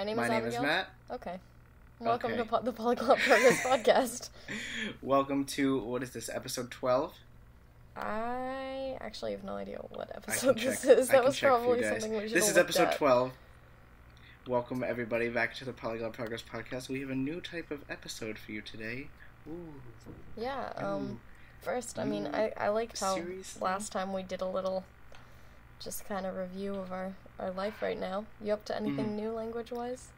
My name My is name is Matt. Okay. Welcome to po- the Polyglot Progress podcast. Welcome to what is this episode twelve? I actually have no idea what episode this check. is. That was check for you probably something we should This is episode at. twelve. Welcome everybody back to the Polyglot Progress podcast. We have a new type of episode for you today. Ooh, Yeah. Ooh. Um. First, I mean, I I liked how thing? last time we did a little, just kind of review of our our life right now. You up to anything Mhm. new language wise?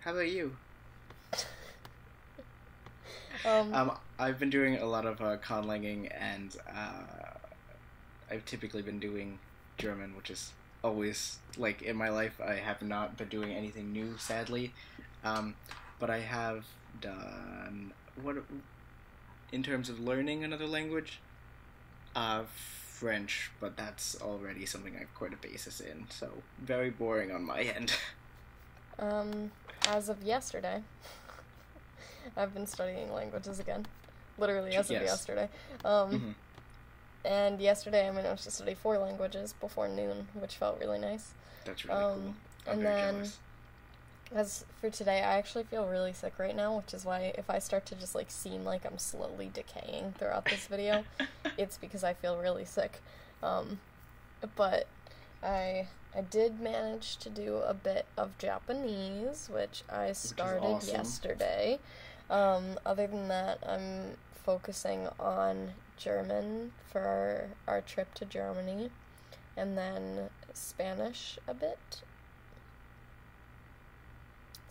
How about you? Um. Um, I've been doing a lot of uh, conlanging, and uh, I've typically been doing German, which is always like in my life. I have not been doing anything new, sadly, um, but I have done what in terms of learning another language. Uh, French, but that's already something I've quite a basis in, so very boring on my end. Um, as of yesterday, I've been studying languages again. Literally as of Yes. yesterday. Um, Mhm. and yesterday I managed to study four languages before noon, which felt really nice. That's really Um, cool. I'm and very then- jealous. As for today, I actually feel really sick right now, which is why if I start to just like seem like I'm slowly decaying throughout this video, it's because I feel really sick. Um, but I I did manage to do a bit of Japanese, which I started awesome. yesterday. Um, other than that, I'm focusing on German for our, our trip to Germany, and then Spanish a bit.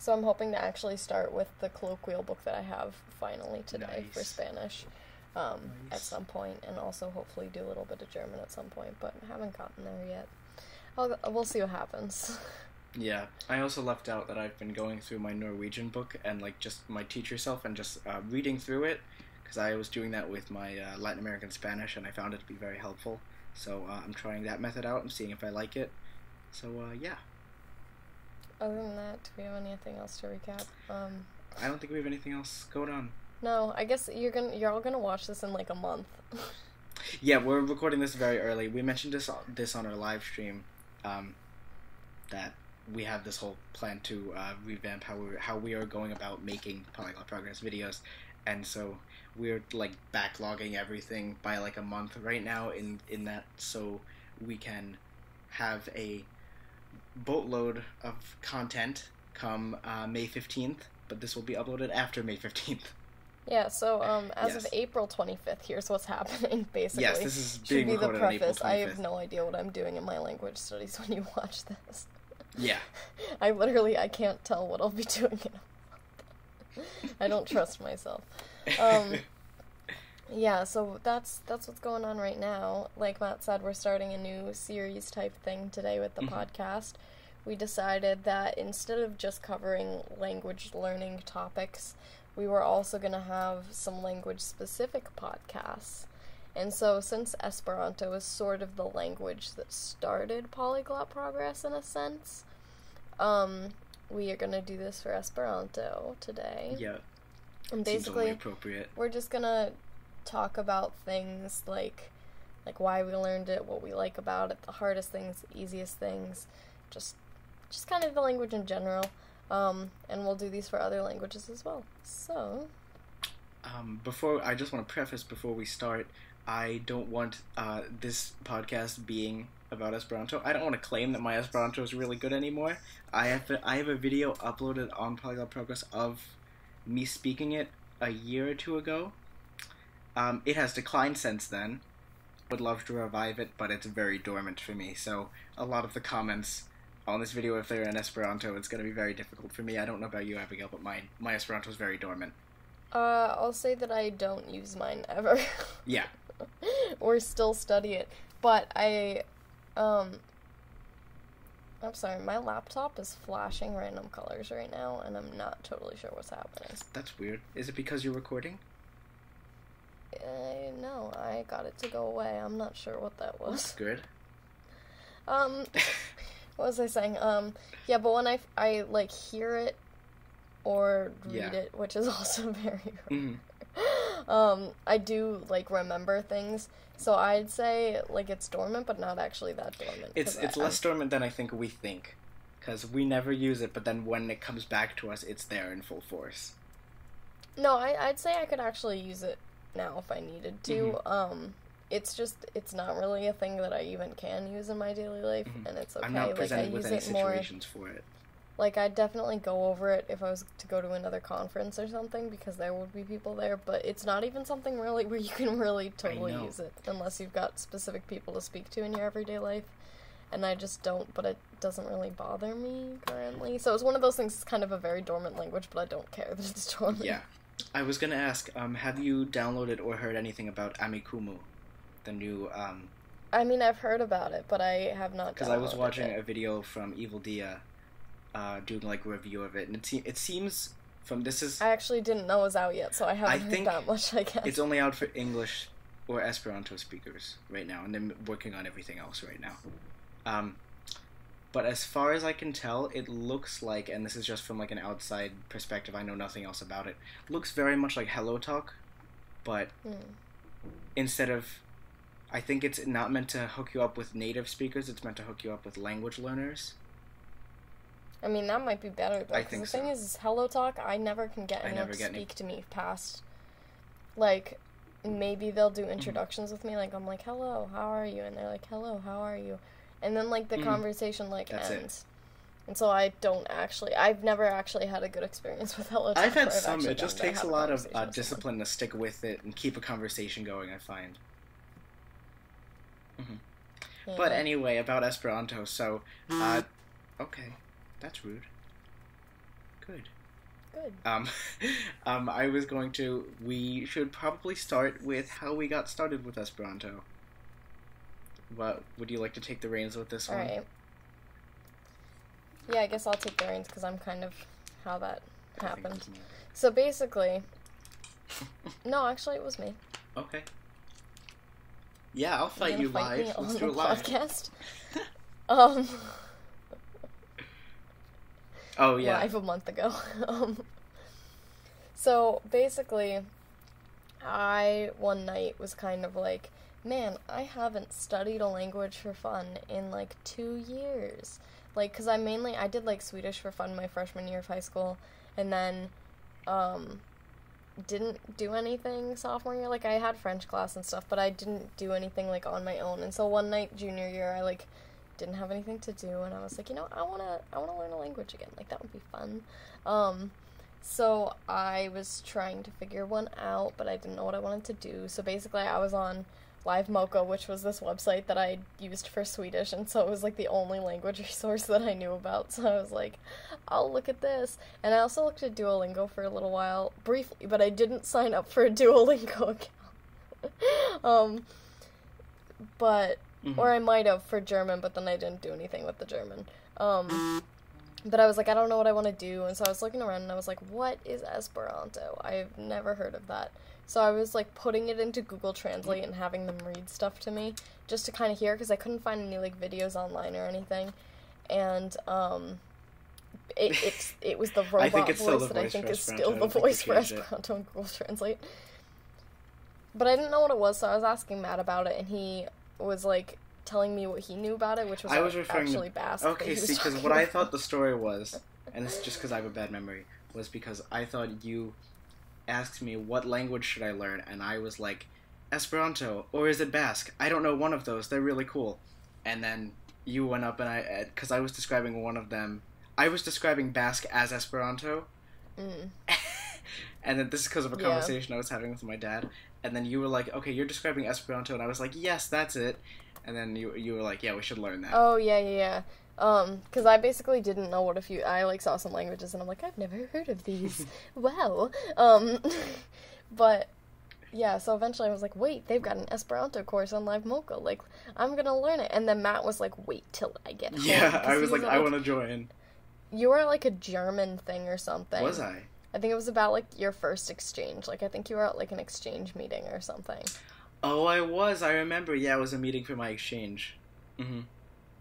So I'm hoping to actually start with the colloquial book that I have finally today for Spanish um, at some point, and also hopefully do a little bit of German at some point, but I haven't gotten there yet. I'll, we'll see what happens. Yeah, I also left out that I've been going through my Norwegian book and like just my teacher self and just uh, reading through it because I was doing that with my uh, Latin American Spanish and I found it to be very helpful. So uh, I'm trying that method out and seeing if I like it. So uh, yeah, Other than that, do we have anything else to recap? Um, I don't think we have anything else going on. no, I guess you're gonna you're all gonna watch this in like a month. Yeah, we're recording this very early. We mentioned this on, this on our live stream um, that we have this whole plan to uh, revamp how we how we are going about making Polyglot Progress videos, and so we're like backlogging everything by like a month right now in in that so we can have a boatload of content come uh, May fifteenth. But this will be uploaded after May fifteenth. yeah. So um, as Yes. of April 25th, here's what's happening. Basically, Yes, this is should be the recorded on April preface. I have no idea what I'm doing in my language studies when you watch this. Yeah. I literally I can't tell what I'll be doing in a month. I don't trust myself. Um, Yeah, so that's that's what's going on right now. Like Matt said, we're starting a new series type thing today with the Mhm. podcast. We decided that instead of just covering language learning topics, we were also going to have some language specific podcasts. And so since Esperanto is sort of the language that started polyglot progress in a sense, um we are going to do this for Esperanto today. yeah. And basically appropriate. we're just gonna talk about things like like why we learned it, what we like about it, the hardest things, the easiest things, just just kind of the language in general. Um, and we'll do these for other languages as well. So Um, before I just want to preface before we start, I don't want uh, this podcast being about Esperanto. I don't want to claim that my Esperanto is really good anymore. I have I have a video uploaded on Polyglot Progress of me speaking it a year or two ago. Um, it has declined since then. Would love to revive it, but it's very dormant for me. So a lot of the comments on this video, if they're in Esperanto, it's going to be very difficult for me. I don't know about you, Abigail, but my my Esperanto is very dormant. uh, I'll say that I don't use mine ever. Yeah. or still study it. But I um I'm sorry, my laptop is flashing random colors right now and I'm not totally sure what's happening. That's weird. Is it because you're recording? I no, I got it to go away. I'm not sure what that was. That's good. Um, what was I saying? Um, yeah, but when I, I like hear it or read Yeah. it, which is also very Mhm. um, I do like remember things. So I'd say like it's dormant, but not actually that dormant. It's it's I- less dormant than I think we think, because we never use it. But then when it comes back to us, it's there in full force. No, I, I'd say I could actually use it now if I needed to. Mm-hmm. Um, it's just it's not really a thing that I even can use in my daily life, Mhm. and it's okay. I'm not like I with use any it more. for it. Like I'd definitely go over it if I was to go to another conference or something because there would be people there. But it's not even something really where you can really totally use it unless you've got specific people to speak to in your everyday life. And I just don't, but it doesn't really bother me currently. So it's one of those things. It's kind of a very dormant language, but I don't care that it's dormant. Yeah, I was gonna ask, um, have you downloaded or heard anything about Amikumu, the new um, I mean, I've heard about it, but I have not. because I was watching it. a video from Evildea, uh, doing like a review of it, and it, se- it seems from this is I actually didn't know it was out yet, so I haven't heard think that much. I guess. it's only out for English or Esperanto speakers right now, and they're working on everything else right now. Um, but as far as I can tell, it looks like, and this is just from like an outside perspective, I know nothing else about it. Looks very much like Hello Talk, but Hmm. instead of I think it's not meant to hook you up with native speakers, it's meant to hook you up with language learners. I mean, that might be better though. I think the thing is, is Hello Talk. I never can get anyone to get any- speak to me past. Like, maybe they'll Mm-hmm. do introductions with me. Like, I'm like, "Hello, how are you?" And they're like, "Hello, how are you?" And then like the Mhm. conversation like That's it. ends. And so I don't actually. I've never actually had a good experience with Hello Talk. I've had where some. actually It just takes a lot of uh, discipline to stick with it and keep a conversation going. I find. But Yeah. anyway, about Esperanto. So, uh, okay, that's rude. Good. good. Um, um, I was going to. We should probably start with how we got started with Esperanto. What would you like to take the reins with this All one? right. Yeah, I guess I'll take the reins because I'm kind of how that happened. So basically, no, actually, it was me. Okay. Yeah, I'll fight you fight live. Let's do it live. podcast. um, Oh yeah. live a month ago. um, so basically, I one night was kind of like, man, I haven't studied a language for fun in like two years. Like, cause I mainly I did like Swedish for fun my freshman year of high school, and then, um, didn't do anything sophomore year. Like I had French class and stuff, but I didn't do anything like on my own. And so one night junior year, I like didn't have anything to do, and I was like, you know, I wanna I wanna learn a language again. Like that would be fun. Um, so I was trying to figure one out, but I didn't know what I wanted to do. So basically, I was on Live Mocha, which was this website that I used for Swedish, and so it was like the only language resource that I knew about. So I was like, I'll look at this. And I also looked at Duolingo for a little while, briefly, but I didn't sign up for a Duolingo account. um, but Mhm. or I might have for German, but then I didn't do anything with the German. Um, but I was like, I don't know what I want to do, and so I was looking around and I was like, what is Esperanto? I've never heard of that. So I was like putting it into Google Translate and having them read stuff to me just to kind of hear because I couldn't find any like videos online or anything, and um. It, it's it was the robot voice the that I think is still the voice for. Esperanto in Google Translate. But I didn't know what it was, so I was asking Matt about it, and he was like telling me what he knew about it, which was, I was referring to- actually Basque. Okay, see, because what I thought the story was, and it's just because I have a bad memory, was because I thought you asked me what language should I learn, and I was like, Esperanto or is it Basque? I don't know one of those. They're really cool. And then you went up and I, because I was describing one of them, I was describing Basque as Esperanto, Mm. and then this is because of a Yeah. conversation I was having with my dad. And then you were like, "Okay, you're describing Esperanto," and I was like, "Yes, that's it." And then you you were like, "Yeah, we should learn that." Oh yeah, yeah, yeah. Um, because I basically didn't know what a few. I like saw some languages, and I'm like, I've never heard of these. wow. Um, but yeah. So eventually, I was like, wait, they've got an Esperanto course on Live Mocha. Like, I'm gonna learn it. And then Matt was like, wait till I get home. yeah, I was like, "I want to join." You were like a German thing or something. Was I? I think it was about like your first exchange. Like I think you were at like an exchange meeting or something. Oh, I was. I remember. Yeah, it was a meeting for my exchange. hmm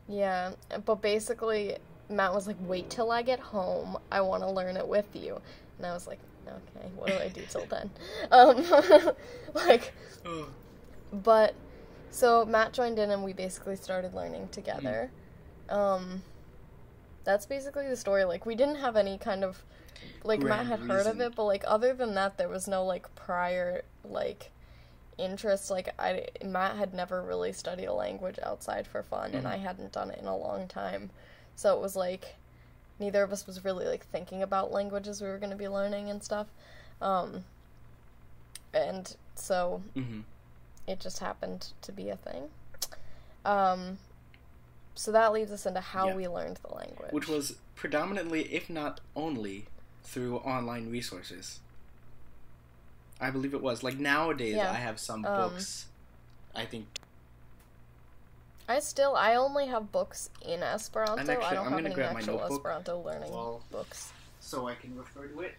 Yeah, but basically Matt was like, "Wait till I get home. I want to learn it with you." And I was like, Okay, what do I do till then? Um, like, but so Matt joined in and we basically started learning together. Um, that's basically the story. Like, we didn't have any kind of like Matt Grand had heard of it, but like other than that, there was no like prior like interest. Like I Matt had never really studied a language outside for fun, and Mhm. I hadn't done it in a long time. So it was like neither of us was really like thinking about languages we were going to be learning and stuff. Um, and so hmm it just happened to be a thing. Um, so that leads us into how Yeah. we learned the language. Which was predominantly, if not only, through online resources. I believe it was. Like nowadays, Yeah. I have some Um, books. I think I still I only have books in Esperanto. I'm actually- I don't I'm have any grab my actual Esperanto learning while- books. so I can refer to it.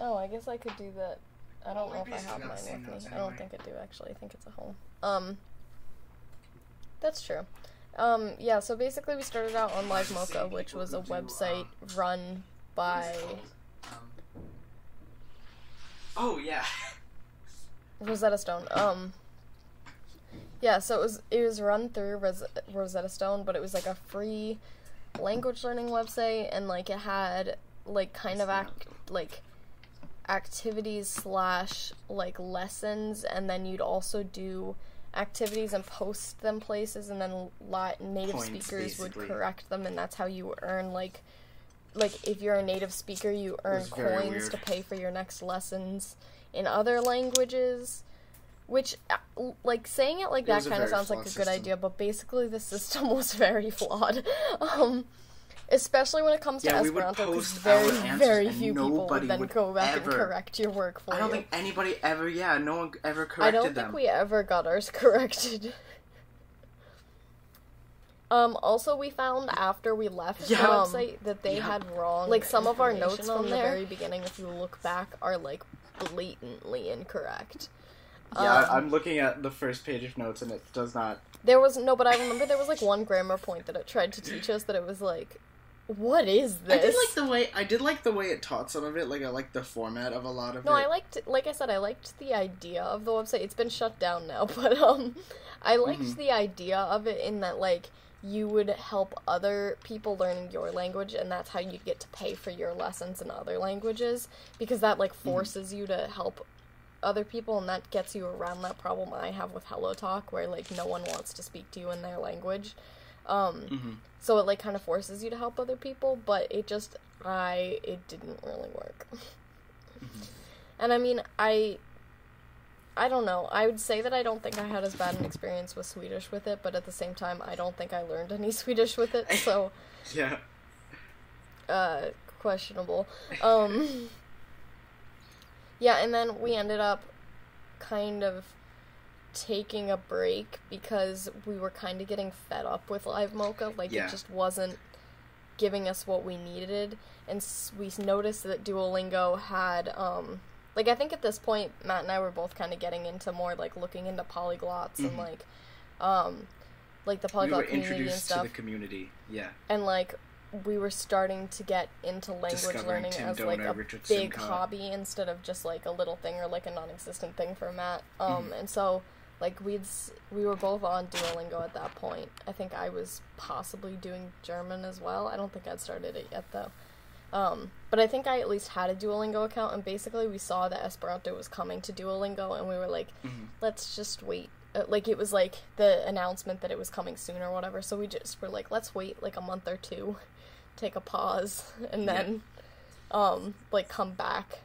Oh, I guess I could do that. I don't Well, know if I have mine with me. I don't think I do actually. I think it's at home. Um, that's true. Um, yeah. So basically, we started out on Live Mocha, which was a website run by. is it called? Um, oh yeah. Rosetta Stone. Um. Yeah, so it was it was run through Ros- Rosetta Stone, but it was like a free language learning website, and like it had like kind of act like activities slash like lessons, and then you'd also do activities and post them places, and then lot native Points, speakers would correct them, and that's how you earn like like if you're a native speaker, you earn coins weird. to pay for your next lessons in other languages. Which, uh, like, saying it like It that kind of sounds like a good system. idea, but basically the system was very flawed. um, especially when it comes to Yeah, Esperanto, because very, very few people would then would go back ever- and correct your work for you. I don't you. think anybody ever. Yeah, no one ever corrected them. I don't them. think we ever got ours corrected. Um, also, we found after we left Yeah. the website that they yeah. had wrong. Like some of our notes from the very beginning, if you look back, are like blatantly incorrect. Yeah, Um, I'm looking at the first page of notes and it does not. There was no, but I remember there was like one grammar point that it tried to teach us that it was like, what is this? I did like the way I did like the way it taught some of it. Like I liked the format of a lot of No, it. I liked, like I said, I liked the idea of the website. It's been shut down now, but um, I liked Mhm. the idea of it in that like you would help other people learning your language, and that's how you'd get to pay for your lessons in other languages because that like forces you to help other people, and that gets you around that problem I have with Hello Talk, where like no one wants to speak to you in their language. Um, Mhm. so it like kind of forces you to help other people, but it just I it didn't really work. And I mean, I I don't know. I would say that I don't think I had as bad an experience with Swedish with it, but at the same time, I don't think I learned any Swedish with it, so Yeah. uh questionable. Um Yeah, and then we ended up kind of taking a break because we were kind of getting fed up with Live Mocha. Like Yeah. it just wasn't giving us what we needed, and we noticed that Duolingo had um like I think at this point Matt and I were both kind of getting into more like looking into polyglots and Mhm. like um like the We were polyglot community and introduced to stuff the community. Yeah. and like we were starting to get into language learning Tim as like a Richard big Simcott. hobby instead of just like a little thing or like a non-existent thing for Matt. Um, Mhm. and so like we'd we were both on Duolingo at that point. I think I was possibly doing German as well. I don't think I'd started it yet though. Um, but I think I at least had a Duolingo account, and basically we saw that Esperanto was coming to Duolingo, and we were like, Mhm. let's just wait. Uh, like it was like the announcement that it was coming soon or whatever. So we just were like, let's wait like a month or two, take a pause, and Yeah. then, um, like come back.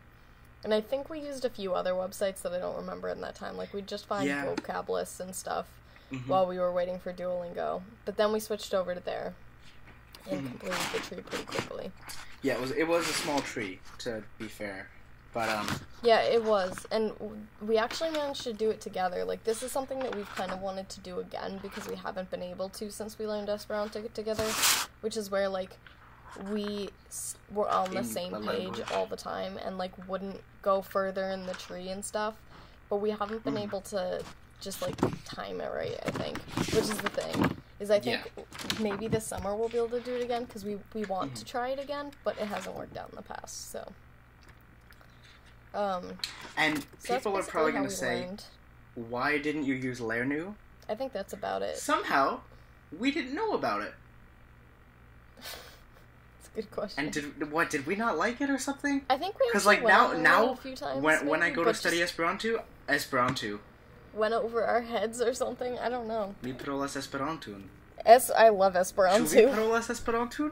And I think we used a few other websites that I don't remember in that time. Like we'd just find Yeah. vocab lists and stuff Mhm. while we were waiting for Duolingo. But then we switched over to there and Mhm. completed the tree pretty quickly. Yeah, it was it was a small tree to be fair, but um Yeah, it was, and we actually managed to do it together. Like this is something that we've kind of wanted to do again because we haven't been able to since we learned Esperanto together, which is where like we were on the same page all the time and like wouldn't go further in the tree and stuff, but we haven't been Mhm. able to just like time it right. I think, which is the thing. is I think maybe this summer we'll be able to do it again because we we want to Mhm. try it again, but it hasn't worked out in the past. So, um, And so people are probably going to say, learned. why didn't you use Lernu? I think that's about it. Somehow, we didn't know about it. Good question. And did what? Did we not like it or something? I think we 'Cause, actually like, now- now, a few times. When when I go to study Esperanto, Esperanto, went over our heads or something. I don't know. mi parolas Esperanton. Es, I love Ĉu vi Esperanto. parolas Esperanton?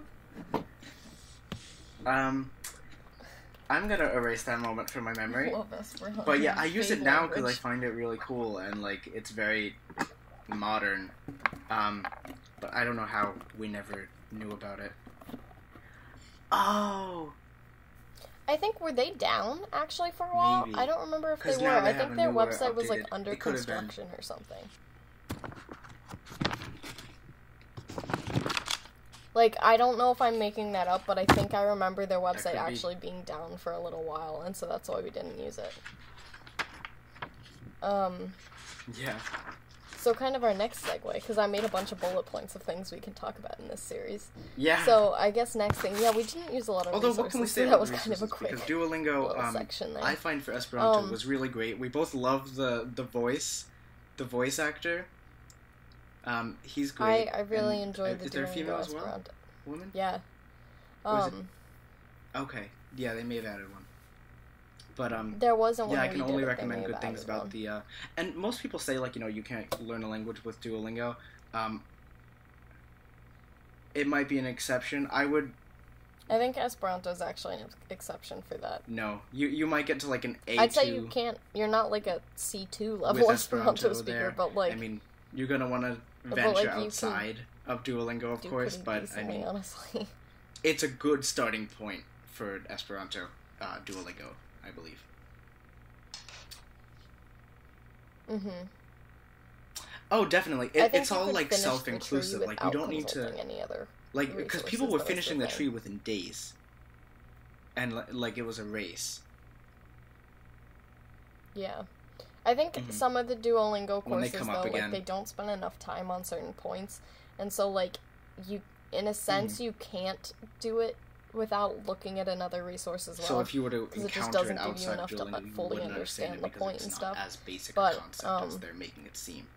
Um, I'm gonna erase that moment from my memory. love Esperanto. But yeah, I use it now because I find it really cool and like it's very modern. Um, but I don't know how we never knew about it. Oh, I think were they down actually for a while? Maybe. I don't remember if they were. they I think their website was like under it could have been. construction or something. Like I don't know if I'm making that up, but I think I remember their website be. actually being down for a little while, and so that's why we didn't use it. Um, yeah. So kind of our next segue, because I made a bunch of bullet points of things we can talk about in this series. Yeah. So I guess next thing, yeah, we didn't use a lot of Although resources. what can we so say that was kind of a quick Because Duolingo, um, section there. I find for Esperanto Um, was really great. We both love the the voice, the voice actor. Um, he's great. I really and, uh, the Is there a Duolingo female as well? Esperanto. Woman? Yeah. Um, Okay. Yeah, they may have added one. But um, there wasn't one. yeah, I can only did it, they recommend good things added about the. Uh, and most people say like you know you can't learn a language with Duolingo. Um, it might be an exception. I would I think Esperanto is actually an exception for that. no. You you might get to like an A I'd say you can't. You're not like a C two level Esperanto, Esperanto speaker, there. but like I mean, you're gonna want to venture like, outside of Duolingo, of course. But I mean, honestly. it's a good starting point for Esperanto uh, Duolingo, I believe. Mm-hmm. Oh, definitely. It, it's all like self-inclusive. Like you don't need to any other. like because people were finishing the tree within days, and like it was a race. Yeah. I think Mhm. some of the Duolingo courses though, like again. they don't spend enough time on certain points, and so like you, in a Mm-hmm. sense, you can't do it without looking at another resource as well. so if you were to 'cause it just encounter doesn't it give you outside enough to, like, you fully wouldn't understand understand it the point it's and not stuff. as basic But, a concept as um, they're making it seem.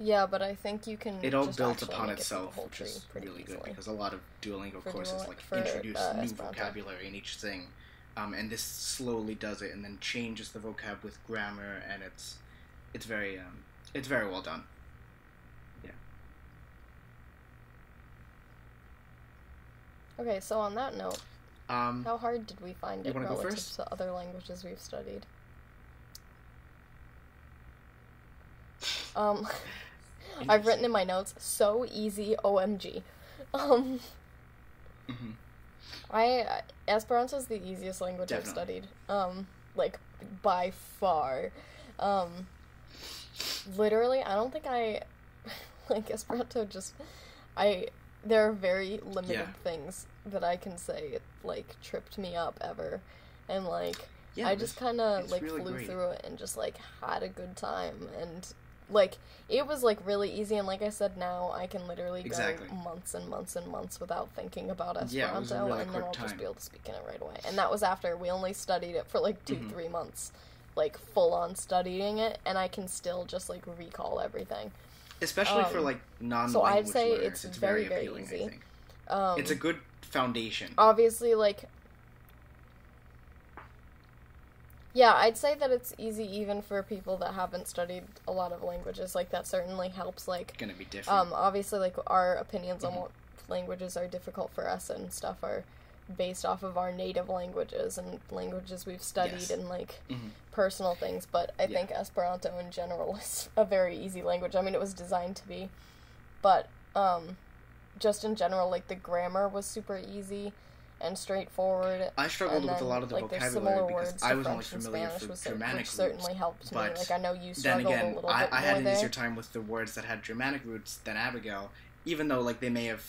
yeah, but I think you can. It all just builds upon make it through the itself, which is pretty really good because a lot of Duolingo For courses Duol- like for, introduce uh, new Esperanto. vocabulary in each thing, um, and this slowly does it and then changes the vocab with grammar, and it's it's very um, it's very well done. Okay, so on that note, Um, how hard did we find it relative to other languages we've studied? Um, I've written in my notes, so easy, OMG. Um, Mhm. I Esperanto's the easiest language I've studied. Um, like by far. Um, literally, I don't think I like Esperanto. Just I there are very limited Yeah. things that I can say it like tripped me up ever, and like Yeah, I just kind of like really flew great. through it and just like had a good time and like it was like really easy and like I said now I can literally Exactly. go months and months and months without thinking about Esperanto a really and then I'll just be able to speak in it right away. And that was after we only studied it for like 2 Mhm. three months, like full on studying it, and I can still just like recall everything. Especially for um, like non. so I'd say it's very, very appealing. easy. I think Um, it's a good foundation. obviously like yeah i'd say that it's easy even for people that haven't studied a lot of languages like that certainly helps like gonna be different. um obviously like our opinions Mhm. on what languages are difficult for us and stuff are based off of our native languages and languages we've studied Yes. and like Mhm. personal things but i Yeah. think esperanto in general is a very easy language i mean it was designed to be but um just in general like the grammar was super easy and straightforward I struggled and with a lot of the like, vocabulary similar because I was only French familiar with Germanic which certainly roots. helped me. but Like I know you then struggled a again, little I, bit I had an there. easier time with the words that had Germanic roots than Abigail, even though like they may have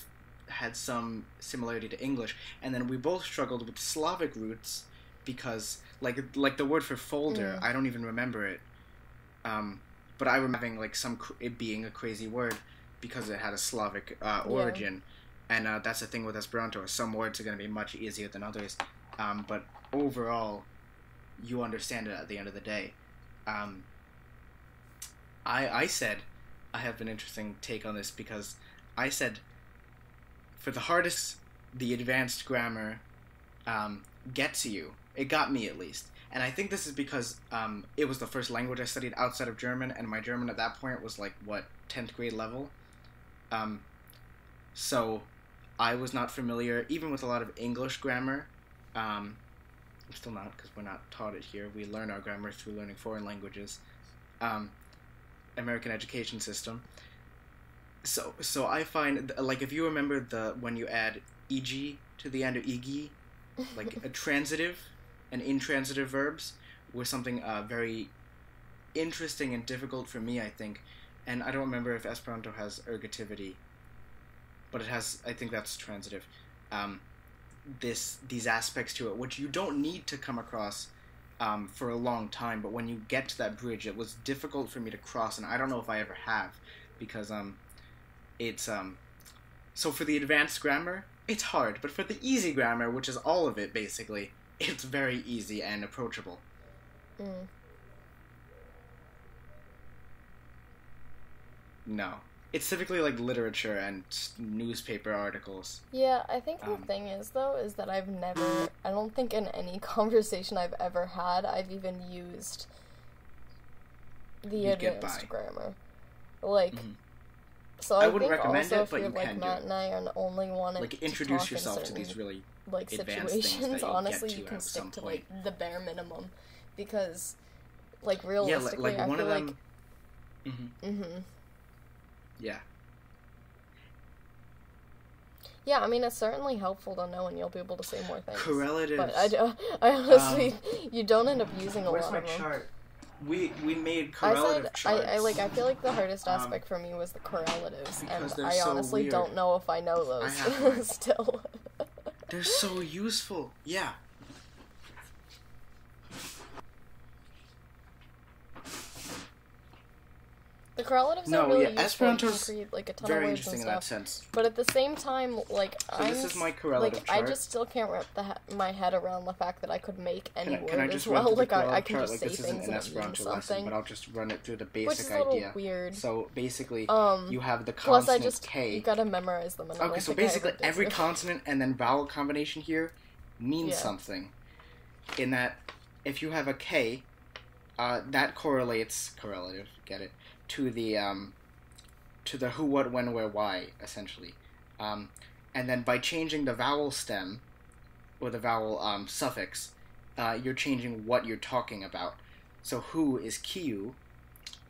had some similarity to English. And then we both struggled with Slavic roots because like like the word for folder, Mm. I don't even remember it. Um, but I remember having like some cr- it being a crazy word because it had a Slavic uh, origin, and uh, that's the thing with Esperanto. Some words are going to be much easier than others, um, but overall, you understand it at the end of the day. Um, I I said I have an interesting take on this because I said for the hardest, the advanced grammar um, gets you. It got me at least. And I think this is because um, it was the first language I studied outside of German, and my German at that point was like, what, 10th grade level? Um, so I was not familiar, even with a lot of English grammar. Um, I'm still not, because we're not taught it here. We learn our grammar through learning foreign languages. Um, American education system. So, so I find like if you remember the when you add eg to the end of eg, like a transitive and intransitive verbs were something uh, very interesting and difficult for me, I think. And I don't remember if Esperanto has ergativity, but it has. I think that's transitive. Um, this these aspects to it, which you don't need to come across um, for a long time, but when you get to that bridge, it was difficult for me to cross, and I don't know if I ever have, because um, it's um, so for the advanced grammar, it's hard, but for the easy grammar, which is all of it basically, it's very easy and approachable. Mm. No, it's typically like literature and newspaper articles. Yeah, I think the Um, thing is though is that I've never I don't think in any conversation I've ever had I've even used the advanced grammar. Like Mhm. So I I, wouldn't recommend also it, if but you're you like can do Matt it. and I are the only one Like to introduce talk in yourself to these really like advanced things that situations, honestly to you can stick to like the bare minimum because like yeah, realistically like, like I feel of like them. hmm mm-hmm. Yeah, Yeah, I mean it's certainly helpful to know and you'll be able to say more things. correlatives. But I, do- I honestly, you don't end up using a Where's lot my of them. chart? We we made I said charts. I, I like I feel like the hardest Um, aspect for me was the correlatives, and I honestly weird. don't know if I know those mine. still. They're so useful. Yeah. The correlatives No, are really yeah, useful. You can create like a ton Very of words interesting and in that stuff. sense. But at the same time, like So I'm this is my correlative like I just still can't wrap he- my head around the fact that I could make any Can I, word I just as well. Like I, I can chart? just Like say this isn't things an and it means Esperanto lesson, something, but I'll just run it through the basic which is a little idea. weird. So basically, Um, you have the Plus, I consonant just K. you gotta memorize them. Okay, so think I ever basically every consonant and then vowel combination here means Yeah. something. In that, if you have a K, uh, that correlates correlative, get it, to the um, to the who, what, when, where, why, essentially. Um, and then by changing the vowel stem or the vowel um, suffix, uh, you're changing what you're talking about. So who is kiu,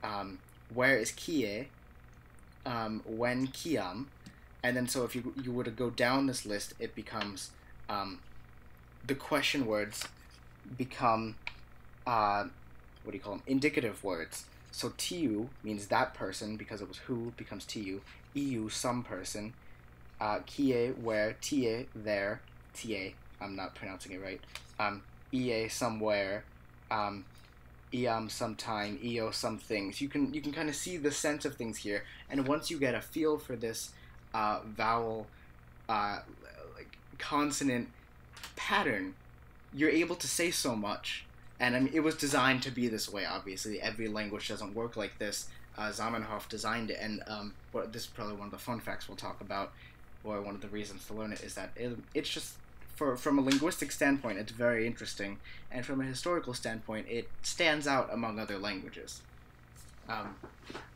um, where is kie, um, when kiam, and then so if you you were to go down this list, it becomes um, the question words become uh, what do you call them? Indicative words. So tiu means that person because it was who becomes tiu. Iu some person. Uh, kie where tie there ta. I'm not pronouncing it right. Um, ie somewhere. Um, sometime. io some things. You can you can kind of see the sense of things here, and once you get a feel for this uh, vowel, uh, like consonant pattern, you're able to say so much. And I mean, it was designed to be this way. Obviously, every language doesn't work like this. Uh, Zamenhof designed it, and um, this is probably one of the fun facts we'll talk about, or one of the reasons to learn it is that it, it's just for from a linguistic standpoint, it's very interesting, and from a historical standpoint, it stands out among other languages. Um,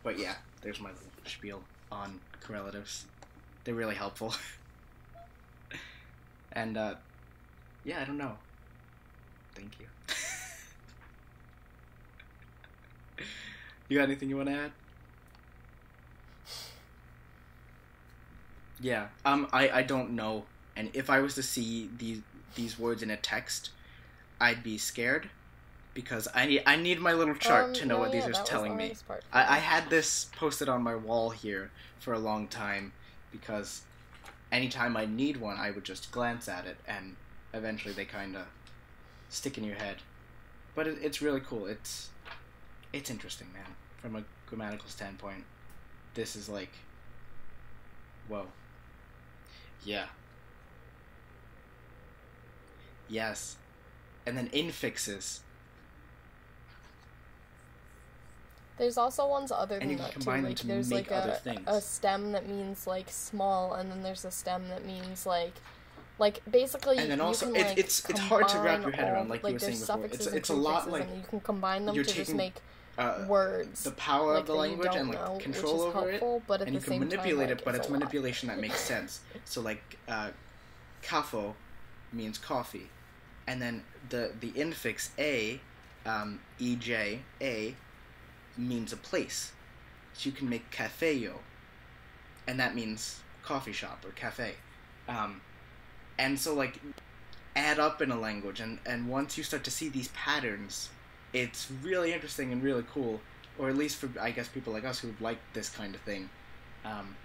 but yeah, there's my little spiel on correlatives. They're really helpful. and uh, yeah, I don't know. Thank you. You got anything you want to add? Yeah. Um. I I don't know, and if I was to see these these words in a text, I'd be scared, because I need I need my little chart Um, to know no, what these yeah, are telling me. hardest part for I, I had this posted on my wall here for a long time because anytime I need one, I would just glance at it, and eventually they kind of stick in your head. But it, it's really cool. It's it's interesting, man. from a grammatical standpoint, this is like, whoa. Yeah. Yes. And then infixes. There's also ones other than you can that too. combine them Like to there's make like other a, things. a stem that means like small, and then there's a stem that means like, like basically. And then also, can, it's- like, it's- it's hard to wrap your head all- around, like you were saying before. It's- it's a lot like you can combine them to just make Uh, words. the power like, of the language and like know, control over helpful, it. but at and you can manipulate time, it, but like, it's a lot. manipulation that makes sense. So like, uh, kafo means coffee, and then the the infix a, um, ej a, means a place. So you can make kafejo, and that means coffee shop or cafe, um, and so like, add up in a language, and and once you start to see these patterns, it's really interesting and really cool, or at least for I guess people like us who like this kind of thing. Um,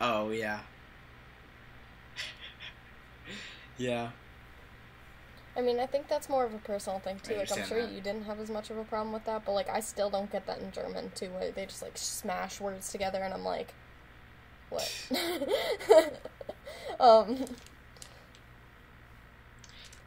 oh yeah. yeah. I mean, I think that's more of a personal thing too. Like, I'm sure that. you didn't have as much of a problem with that, but like, I still don't get that in German too. Where they just like smash words together, and I'm like, what? um,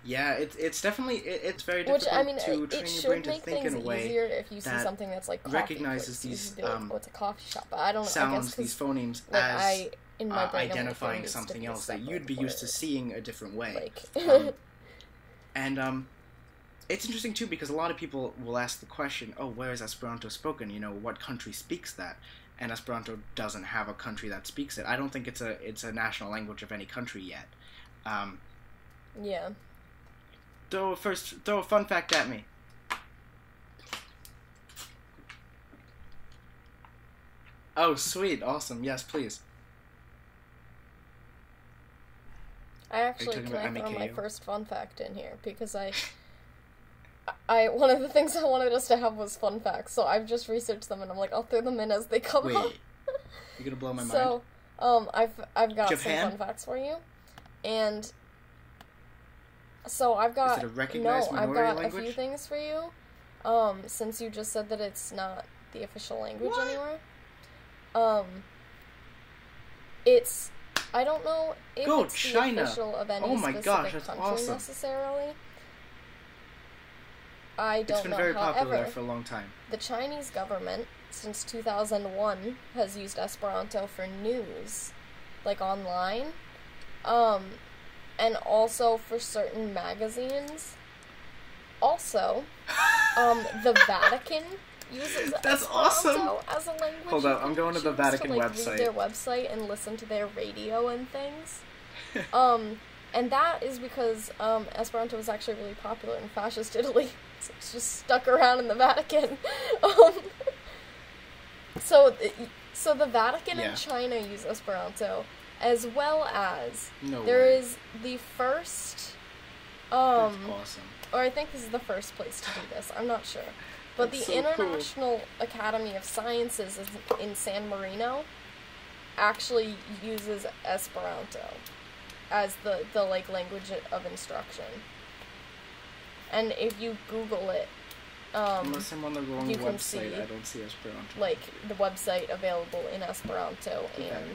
Yeah, it's it's definitely it, it's very which difficult I mean, to it, train it your brain to make think things in a way easier if you see that something that's like coffee recognizes. These, like, um, oh, it's a coffee shop. But I don't. I guess these phonemes like as I in my uh, brain identifying something else that you'd be used to seeing a different way. Like, Um, and um, it's interesting too because a lot of people will ask the question, "Oh, where is Esperanto spoken? You know, what country speaks that?" And Esperanto doesn't have a country that speaks it. I don't think it's a it's a national language of any country yet. Um, yeah. throw a first throw a fun fact at me. Oh, sweet, awesome. Yes, please. I actually can I throw my first fun fact in here because I, I one of the things I wanted us to have was fun facts, so I've just researched them and I'm like I'll throw them in as they come Wait, up. you're gonna blow my mind. so, um, I've I've got Japan? some fun facts for you, and so I've got it a recognized no, I've got a few things for you. Um, since you just said that it's not the official language What? anymore, um, it's I don't know if Go, it's China. the official of any Oh my specific gosh, that's country awesome. necessarily. I don't It's been know. very popular However, for a long time. the Chinese government, since 2001, has used Esperanto for news, like online, um, and also for certain magazines. Also, um, the Vatican uses That's Esperanto as a language. Hold on, I'm going to the Vatican like, website. Their website and listen to their radio and things. um, and that is because um, Esperanto was actually really popular in fascist Italy. It's just stuck around in the Vatican. um, so, so the Vatican Yeah. and China use Esperanto, as well as No there way. is the first, That's um, awesome. or I think this is the first place to do this. I'm not sure, but That's the so cool. International Academy of Sciences is in San Marino actually uses Esperanto as the the like language of instruction. And if you Google it, um, Unless I'm on the wrong you can website, see, I don't see Esperanto. like the website available in Esperanto Okay. and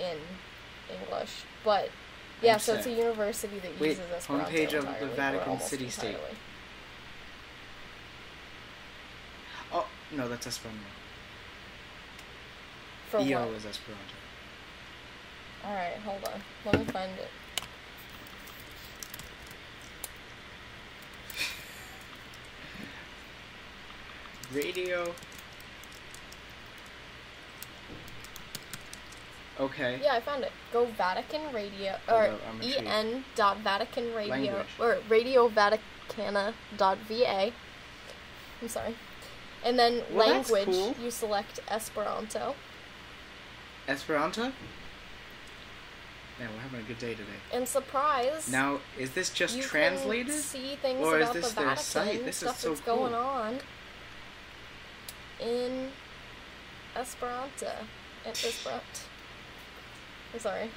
in English. But yeah, I'm so it's a university that Wait, uses Esperanto homepage of the Vatican City State. entirely. Oh no, that's Esperanto. EO what? is Esperanto. Alright, hold on. Let me find it. Radio. Okay. Yeah, I found it. Go Vatican Radio oh, or up, I'm en dot Vatican Radio Language. or Radio Vaticana dot VA. I'm sorry. And then Well, language, cool. you select Esperanto. Esperanto. Man, we're having a good day today. And surprise, Now, is this just translated? see things Or is this the their site? This is stuff so that's going cool. on in Esperanto. In Esperanto. I'm sorry.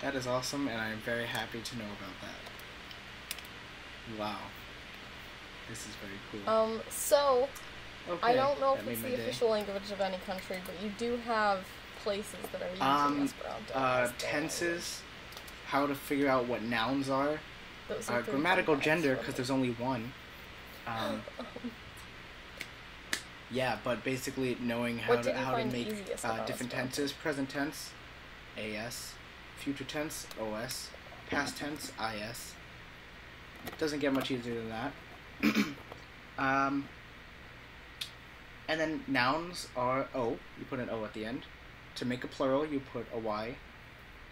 That is awesome, and I am very happy to know about that. Wow. This is very cool. Um, so okay. I don't know if it's the day. official language of any country, but you do have places that are using Um, Esperanto. Uh, tenses, how to figure out what nouns are uh, grammatical gender because there's only one. Um, yeah, but basically knowing how to how to make uh, different tenses: present tense, as, future tense, os, past tense, is. Doesn't get much easier than that. um, and then nouns are o. You put an o at the end. To make a plural, you put a y.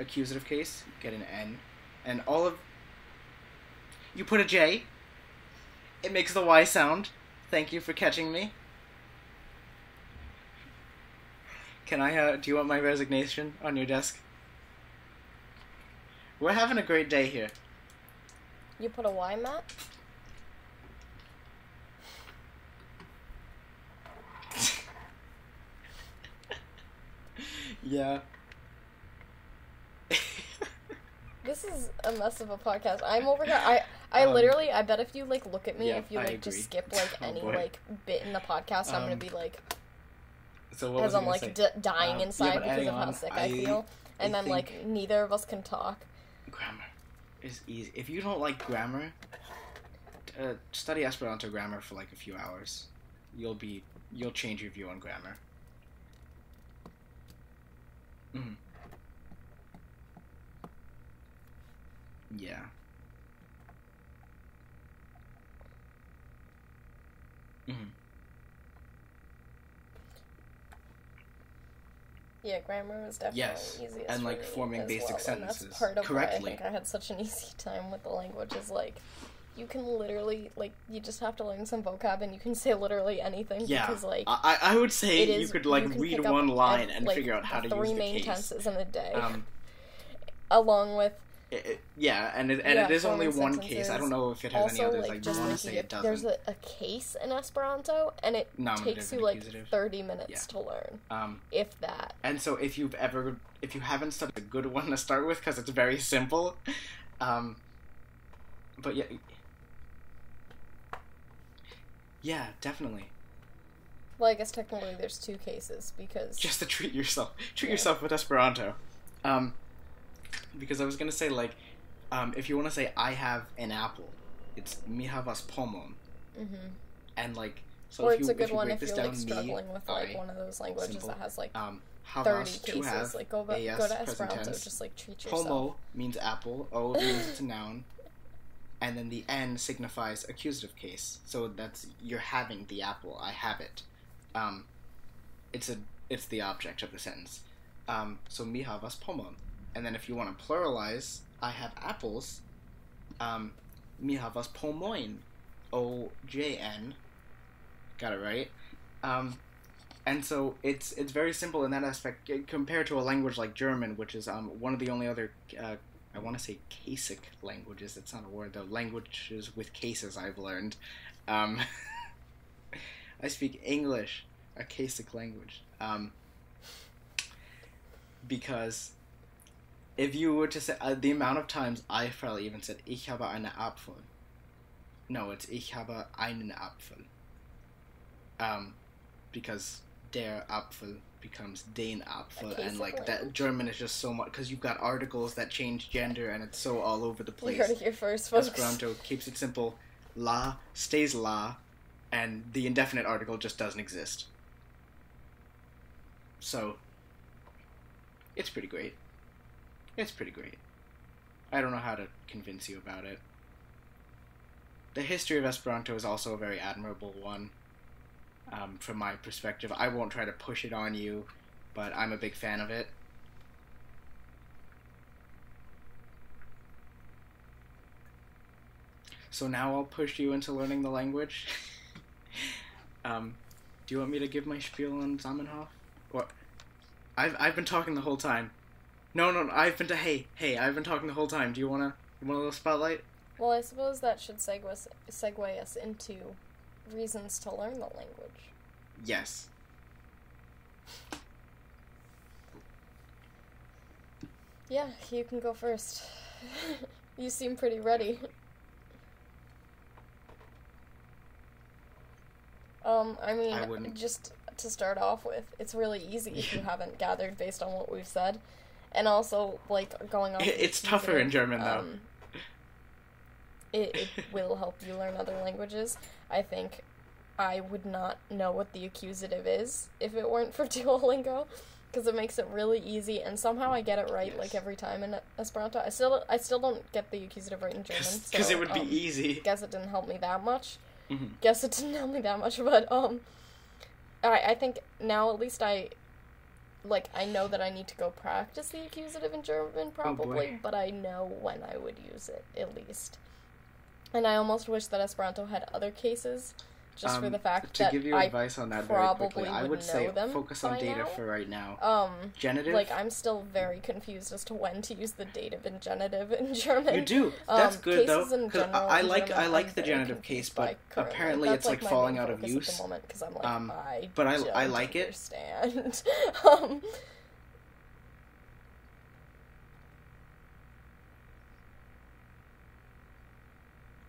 Accusative case, get an n, and all of you put a j. It makes the y sound. Thank you for catching me. Can I? Uh, do you want my resignation on your desk? We're having a great day here. You put a Y mat? Yeah. This is a mess of a podcast. I'm over here. I I Um, literally. I bet if you like look at me, yeah, if you like just skip like Oh, any boy. like bit in the podcast, I'm gonna Um, be like so as I'm like d- dying Um, inside but because of how sick I, I- feel, and I then like neither of us can talk. grammar is easy. If you don't like grammar, uh, study Esperanto grammar for like a few hours. You'll be you'll change your view on grammar. Mhm. Yeah. Mhm. Yeah, grammar was definitely Yes, easiest and, for like, me forming as basic well, And sentences that's part of correctly. why I think I had such an easy time with the language. Is like you can literally like you just have to learn some vocab and you can say literally anything Yeah. because like I I would say it you could like can read one line ev- and like, figure out how to three use the main case. tenses in a day, Um, along with it, it- yeah, and it, and Yeah, it is only one case. I don't know if it has any also others. like Like, just want to say it doesn't. There's a, a case in Esperanto, and it takes you like accusative. thirty minutes Yeah. to learn, Um, if that. and so if you've ever, if you haven't studied a good one to start with, because it's very simple, um, but yeah, yeah, definitely. Well, I guess technically there's two cases because Just to treat yourself, treat Yeah. yourself with Esperanto, um, because I was gonna say like, um, if you want to say I have an apple, it's mi havas pomon, hmm and like so or if it's you, a good one if you're down, like struggling me, with like I, one of those languages simple. that has like um, thirty cases. have. like go AS, go to Esperanto, tense. just like treat yourself. Pomo means apple. O means it's a noun. And then the N signifies accusative case. So that's you're having the apple. I have it. Um, it's a it's the object of the sentence. Um, so mi havas pomon. And then if you want to pluralize, I have apples. Um, mi havas pomojn. O J N. Got it right. Um, and so it's it's very simple in that aspect uh, compared to a language like German, which is um, one of the only other uh, I want to say casic languages. It's not a word though. Languages with cases I've learned. Um, I speak English, a casic language, um, because if you were to say uh, the amount of times I probably even said ich habe eine Apfel. No, it's ich habe einen Apfel. Um, because der Apfel becomes den Apfel, and like that. German is just so much because you've got articles that change gender, and it's so all over the You place. heard it here first, folks. Esperanto keeps it simple. La stays la, and the indefinite article just doesn't exist. So, it's pretty great. It's pretty great. I don't know how to convince you about it. The history of Esperanto is also a very admirable one. Um, from my perspective, I won't try to push it on you, but I'm a big fan of it. So now I'll push you into learning the language. um, do you want me to give my spiel on Zamenhof? What? I've I've been talking the whole time. No, no, no, I've been to hey, hey, I've been talking the whole time. Do you wanna you want a little spotlight? Well, I suppose that should segue us, segue us into reasons to learn the language. Yes. Yeah, you can go first. you seem pretty ready. Um, I mean, I just to start off with, it's really easy if you haven't gathered based on what we've said. And also, like, going on. It's tougher in German, though. um, It, it will help you learn other languages. I think I would not know what the accusative is if it weren't for Duolingo. Because it makes it really easy, and somehow I get it right like every time in Esperanto. I still, I still don't get the accusative right in German. Because so, it would be um, easy. guess it didn't help me that much. Mhm. Guess it didn't help me that much, but um, I I think now at least I, like I know that I need to go practice the accusative in German oh, probably, boy. but I know when I would use it at least. And I almost wish that Esperanto had other cases, just for Um, the fact to that give you I advice on that very probably quickly, I would would say focus on data now. for right now. um. Genitive. Like I'm still very confused as to when to use the dative and genitive in German. you do. That's Um, good though. Because I, I like German, I I'm like the genitive case, but apparently That's it's like, my falling out of use. at the moment because I'm like Um, I but I- don't I like it. understand. um,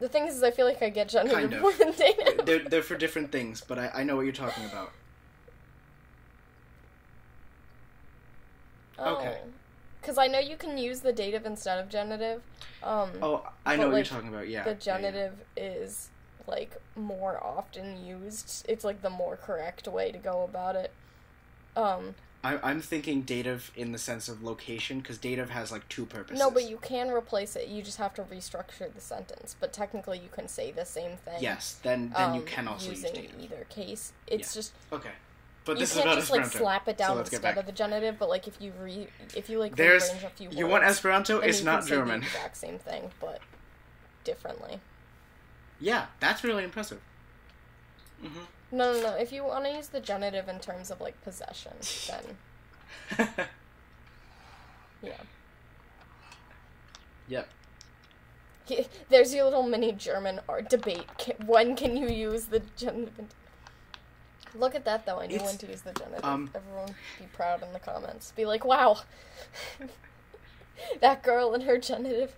the thing is, I feel like I get genitive Kind of. more than dative. they're they're for different things, but I, I know what you're talking about. Okay. Because I know you can use the dative instead of genitive. Um, Oh, I know what like, you're talking about. Yeah. the yeah, yeah. genitive is like more often used. It's like the more correct way to go about it. Um, I, I'm thinking dative in the sense of location because dative has like two purposes. no, but you can replace it. You just have to restructure the sentence. But technically, you can say the same thing. Yes, then then you um, can also use using dative. either case. It's Yeah. just Okay, but you this is can't about just like slap it down let's instead of the genitive. But like if you re if you like There's- rearrange a few words, You want Esperanto? then It's not can say German. The exact same thing, but differently. Yeah, that's really impressive. hmm No, no, no. If you want to use the genitive in terms of like possession, then yeah. yep. He- There's your little mini German art debate. Ca- When can you use the genitive? in- Look at that, though. I knew It's- when to use the genitive. um, Everyone be proud in the comments. Be like, wow, that girl and her genitive.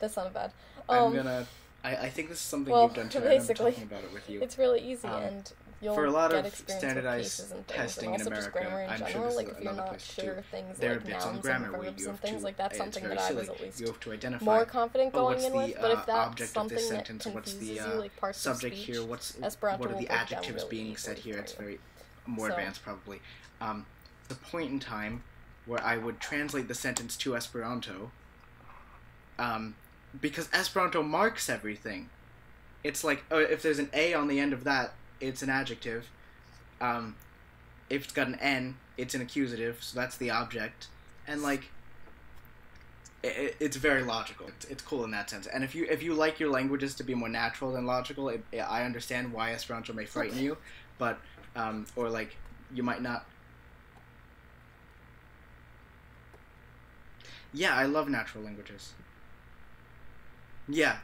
That sounded bad. Um, I'm gonna. I, I think this is something well, you've done too. and I'm basically, talking about it with you. It's really easy, Um, and you'll for a lot of standardized testing in America, grammar in I'm sure general. this is like if you're another not place too. sure things there are like bits on nouns grammar and where you and have things to. like that. it's Something that I was at least You have to identify. more confident oh, going what's in the, with. But if uh, that's object of something this that sentence? What's confuses the, uh, you, like parts subject of speech, here? What's Esperanto what are the adjectives really being said here? It's very more So- advanced probably. Um, the point in time where I would translate the sentence to Esperanto, um, because Esperanto marks everything. It's like uh, if there's an a on the end of that, it's an adjective. Um, if it's got an n, it's an accusative, so that's the object, and like. It, it's very logical. It's, it's cool in that sense. And if you if you like your languages to be more natural than logical, it, I understand why Esperanto may frighten you, but um, or like you might not. Yeah, I love natural languages. Yeah.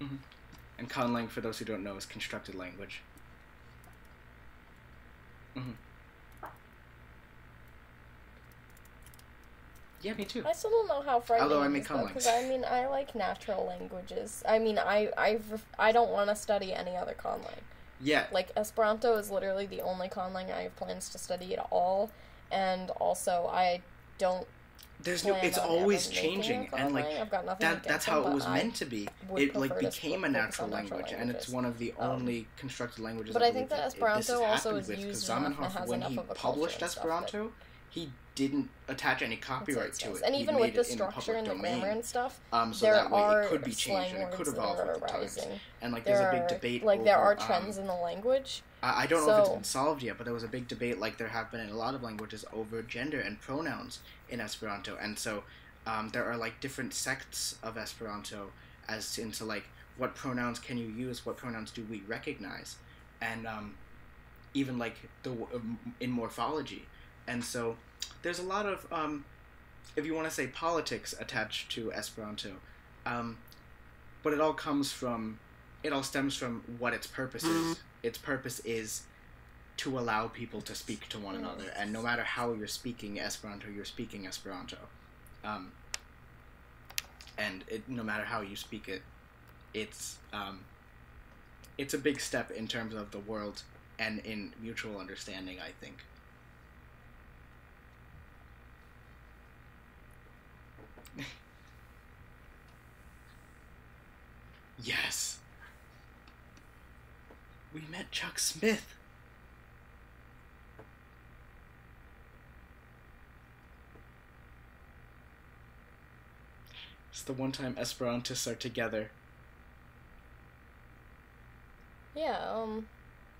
hmm And conlang, for those who don't know, is constructed language. Mm-hmm. Yeah, me too. I still don't know how frightening Although I make is, conlangs. because I mean I like natural languages. I mean I I I don't want to study any other conlang. Yeah, Like Esperanto is literally the only conlang I have plans to study at all, and also I don't. There's no. It's always changing, and like. I've got nothing that. That's how it was meant to be. It like became a natural language, and it's one of the Um, only constructed languages. but I think that Esperanto also is used Zamenhof, when he of a culture published and stuff that- Esperanto, he didn't attach any copyright to it. And even with the structure and the grammar and stuff, Um, so there that way are it could be changed and it could evolve with the times. And like, there's There a big debate. like there are trends um, in the language. I I don't know if it's been solved yet, but there was a big debate, like there have been in a lot of languages, over gender and pronouns in Esperanto, and so um, there are like different sects of Esperanto as into like what pronouns can you use, what pronouns do we recognize, and um, even like the um, in morphology, and so there's a lot of um, if you want to say politics attached to Esperanto, um, but it all comes from it all stems from what its purpose is. Its purpose is to allow people to speak to one another. And no matter how you're speaking Esperanto, you're speaking Esperanto. Um, and it, no matter how you speak it, it's um, it's a big step in terms of the world and in mutual understanding. I think. yes. We met Chuck Smith. It's the one time Esperantists are together. Yeah, um,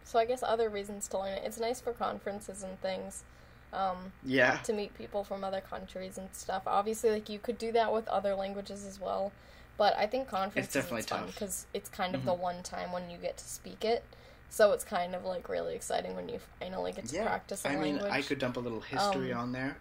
so I guess other reasons to learn it. It's nice for conferences and things. Um, Yeah. to meet people from other countries and stuff. Obviously, like you could do that with other languages as well, but I think conferences definitely is fun because it's kind of the one time when you get to speak it. So it's kind of like really exciting when you finally get to Yeah. practice a I mean, language. I mean I could dump a little history Um, on there.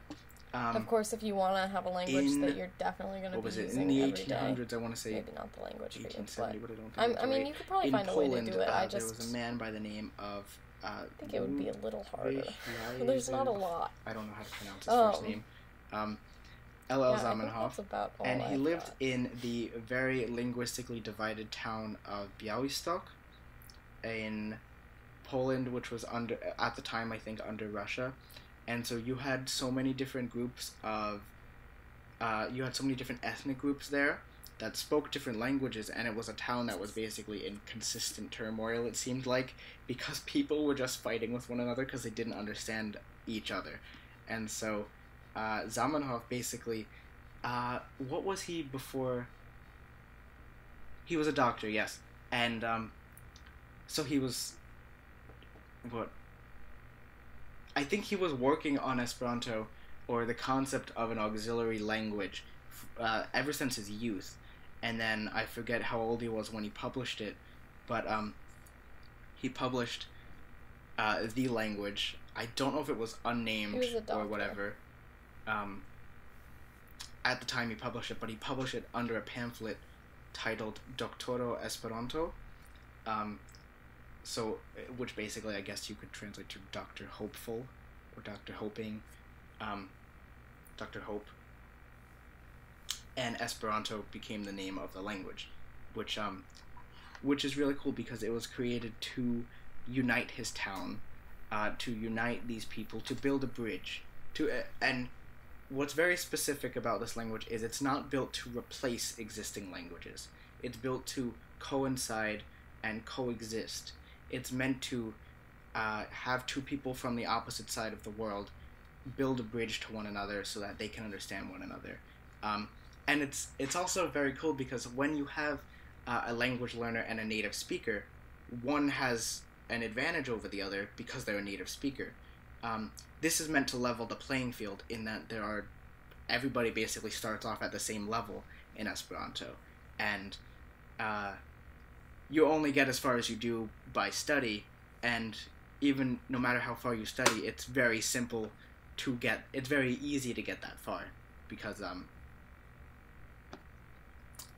Um, of course, if you want to have a language in- that you're definitely going to what be was it? using In the every day. 1800s, I want to say Maybe not the language for you, 1870, but but I don't I mean, right. you could probably in find Poland, a way to do it. uh, I there was a man by the name of. Uh, I think it would be a little harder. There's not a lot. I don't know how to pronounce his first Um, name. Um, L.L. yeah, Zamenhof. and he I've lived got. in the very linguistically divided town of Białystok in Poland, which was under at the time I think under Russia, and so you had so many different groups of, uh, you had so many different ethnic groups there that spoke different languages, and it was a town that was basically in consistent turmoil. It seemed like because people were just fighting with one another because they didn't understand each other, and so uh, Zamenhof basically uh, what was he before? He was a doctor, yes, and um, so he was what? I think he was working on Esperanto or the concept of an auxiliary language uh, ever since his youth, and then I forget how old he was when he published it, but um, he published uh, the language. I don't know if it was unnamed was or whatever. Um, at the time he published it, but he published it under a pamphlet titled Doktoro Esperanto. Um, so, uh, which basically I guess you could translate to Doctor Hopeful or Doctor Hoping, um, Doctor Hope. And Esperanto became the name of the language, which um, which is really cool because it was created to unite his town, uh, to unite these people, to build a bridge, to uh, and what's very specific about this language is it's not built to replace existing languages. It's built to coincide and coexist. It's meant to uh, have two people from the opposite side of the world build a bridge to one another so that they can understand one another. Um, and it's it's also very cool because when you have uh, a language learner and a native speaker, one has an advantage over the other because they're a native speaker. Um, this is meant to level the playing field in that there are everybody basically starts off at the same level in Esperanto, and uh, you only get as far as you do by study, and even no matter how far you study, it's very simple to get. It's very easy to get that far because um,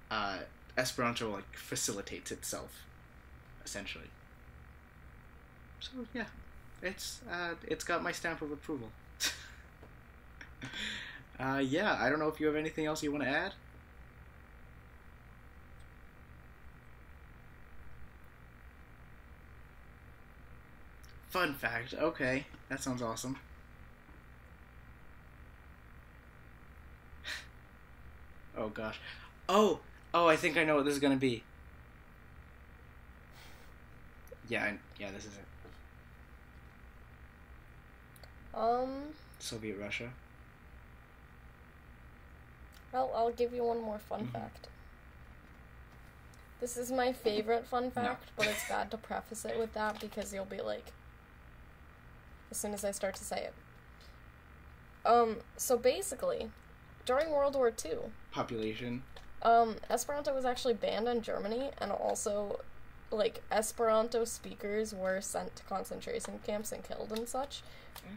uh, Esperanto like facilitates itself, essentially. So yeah, it's uh, it's got my stamp of approval. uh, yeah, I don't know if you have anything else you want to add. Fun fact. Okay, that sounds awesome. oh gosh. Oh, oh, I think I know what this is gonna be. Yeah, I, yeah, this is it. Um, Soviet Russia. I'll, I'll give you one more fun Mhm. fact. This is my favorite fun fact, but it's bad to preface it with that because you'll be like, as soon as I start to say it. Um, so basically, during World War II, Population. um, Esperanto was actually banned in Germany, and also, like, Esperanto speakers were sent to concentration camps and killed and such.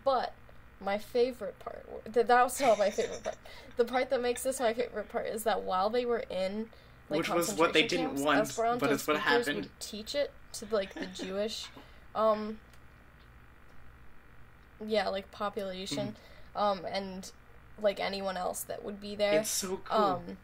But my favorite part, th- that was not my favorite part. The part that makes this my favorite part is that while they were in, like, Which was what they didn't camps, want, Esperanto but it's what happened. Would teach it to like the Jewish, um, yeah, like population, um, and like anyone else that would be there. It's so cool. Um,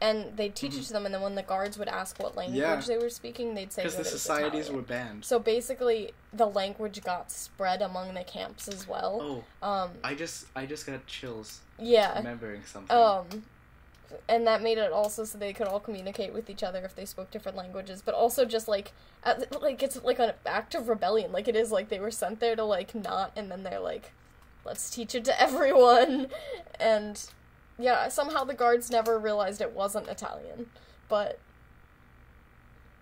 and they'd teach it Mhm. to them, and then when the guards would ask what language Yeah. they were speaking, they'd say Because the societies Italian. were banned. So basically, the language got spread among the camps as well. Oh, Um, I just I just got chills yeah. remembering something. Um, and that made it also so they could all communicate with each other if they spoke different languages, but also just like, at, like it's like an act of rebellion. Like it is like they were sent there to like not, and then they're like, let's teach it to everyone, and yeah, somehow the guards never realized it wasn't Italian, but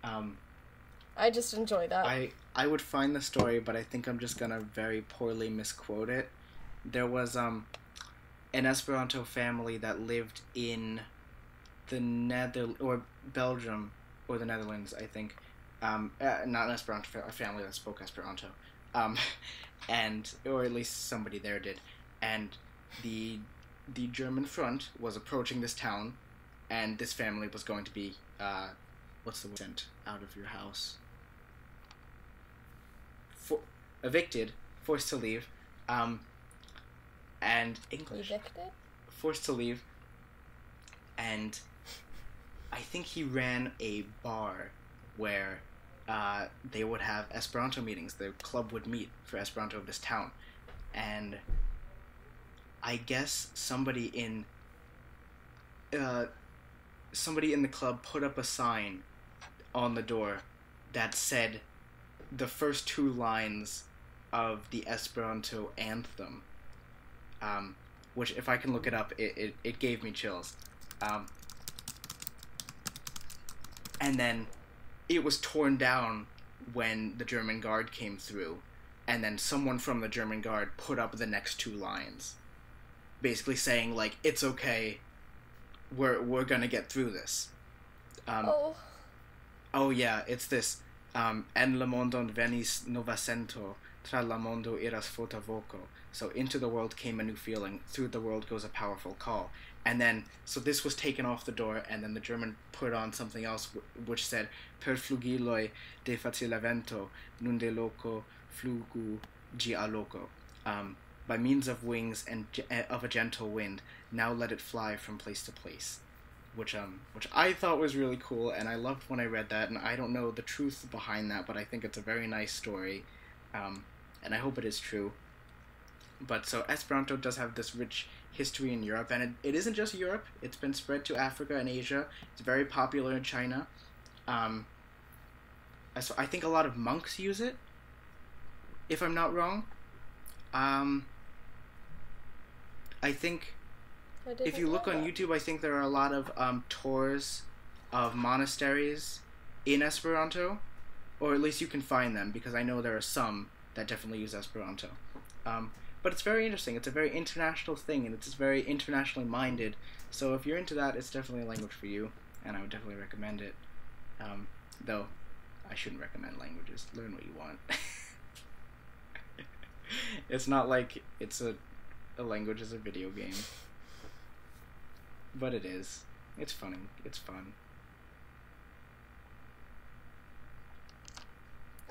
um, I just enjoy that. I I would find the story, but I think I'm just gonna very poorly misquote it. There was um an Esperanto family that lived in the Nether or Belgium or the Netherlands, I think. Um, uh, not an Esperanto fa- a family that spoke Esperanto, um, and or at least somebody there did, and the the German front was approaching this town, and this family was going to be uh, what's the word? Sent out of your house. For, evicted, forced to leave, um, and English Evicted? forced to leave, and I think he ran a bar where uh, they would have Esperanto meetings. The club would meet for Esperanto of this town, and I guess somebody in uh, somebody in the club put up a sign on the door that said the first two lines of the Esperanto anthem. Um, which, if I can look it up, it, it, it gave me chills. Um, and then it was torn down when the German guard came through, and then someone from the German guard put up the next two lines, basically saying like it's okay, we're we're gonna get through this. Um, oh, Oh yeah, it's this. Um, en la mondon venis nova sento, tra la mondo iras forta voko. So into the world came a new feeling. Through the world goes a powerful call. And then, so this was taken off the door, and then the German put on something else, which said, "Per flugiloj de facile vento, nunde loco flugu gia loco." Um, by means of wings and eh, of a gentle wind, now let it fly from place to place which um which I thought was really cool and I loved when I read that and I don't know the truth behind that but I think it's a very nice story um and I hope it is true. But so Esperanto does have this rich history in Europe and it, it isn't just Europe. It's been spread to Africa and Asia. It's very popular in China. Um so I think a lot of monks use it if I'm not wrong. Um I think I if you look on that. YouTube, I think there are a lot of um, tours of monasteries in Esperanto, or at least you can find them because I know there are some that definitely use Esperanto. Um, but it's very interesting. It's a very international thing, and it's very internationally minded. So if you're into that, it's definitely a language for you, and I would definitely recommend it. Um, though, I shouldn't recommend languages. Learn what you want. it's not like it's a a language is a video game. But it is. It's funny. It's fun.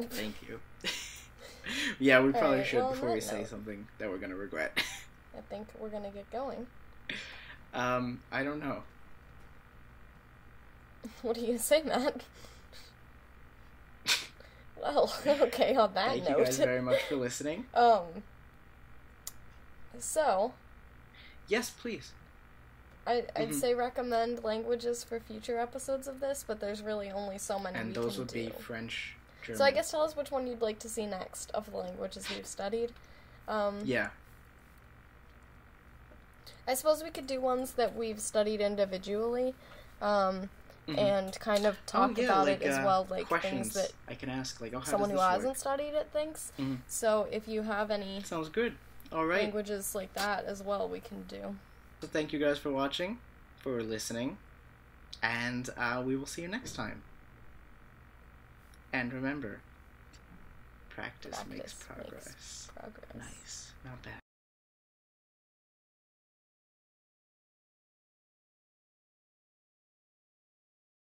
Thank you. yeah, we probably Alright, should well, before we say note- something that we're gonna regret. I think we're gonna get going. um, I don't know. What are you gonna say, Matt? well, okay. On that Thank note, you guys very much for listening. um, so Yes, please. I, I'd Mhm. say recommend languages for future episodes of this, but there's really only so many. And those would be. French, German. So I guess tell us which one you'd like to see next of the languages we've studied. Um, Yeah. I suppose we could do ones that we've studied individually, um, Mhm. and kind of talk Oh, yeah, about like, it as uh, well, like questions things that I can ask, like, oh, someone who this hasn't studied it thinks. Mhm. So if you have any Sounds good. All right. languages like that as well, we can do. So thank you guys for watching, for listening, and uh, we will see you next time. And remember, practice, makes Practice makes progress. Progress. Nice. Not bad.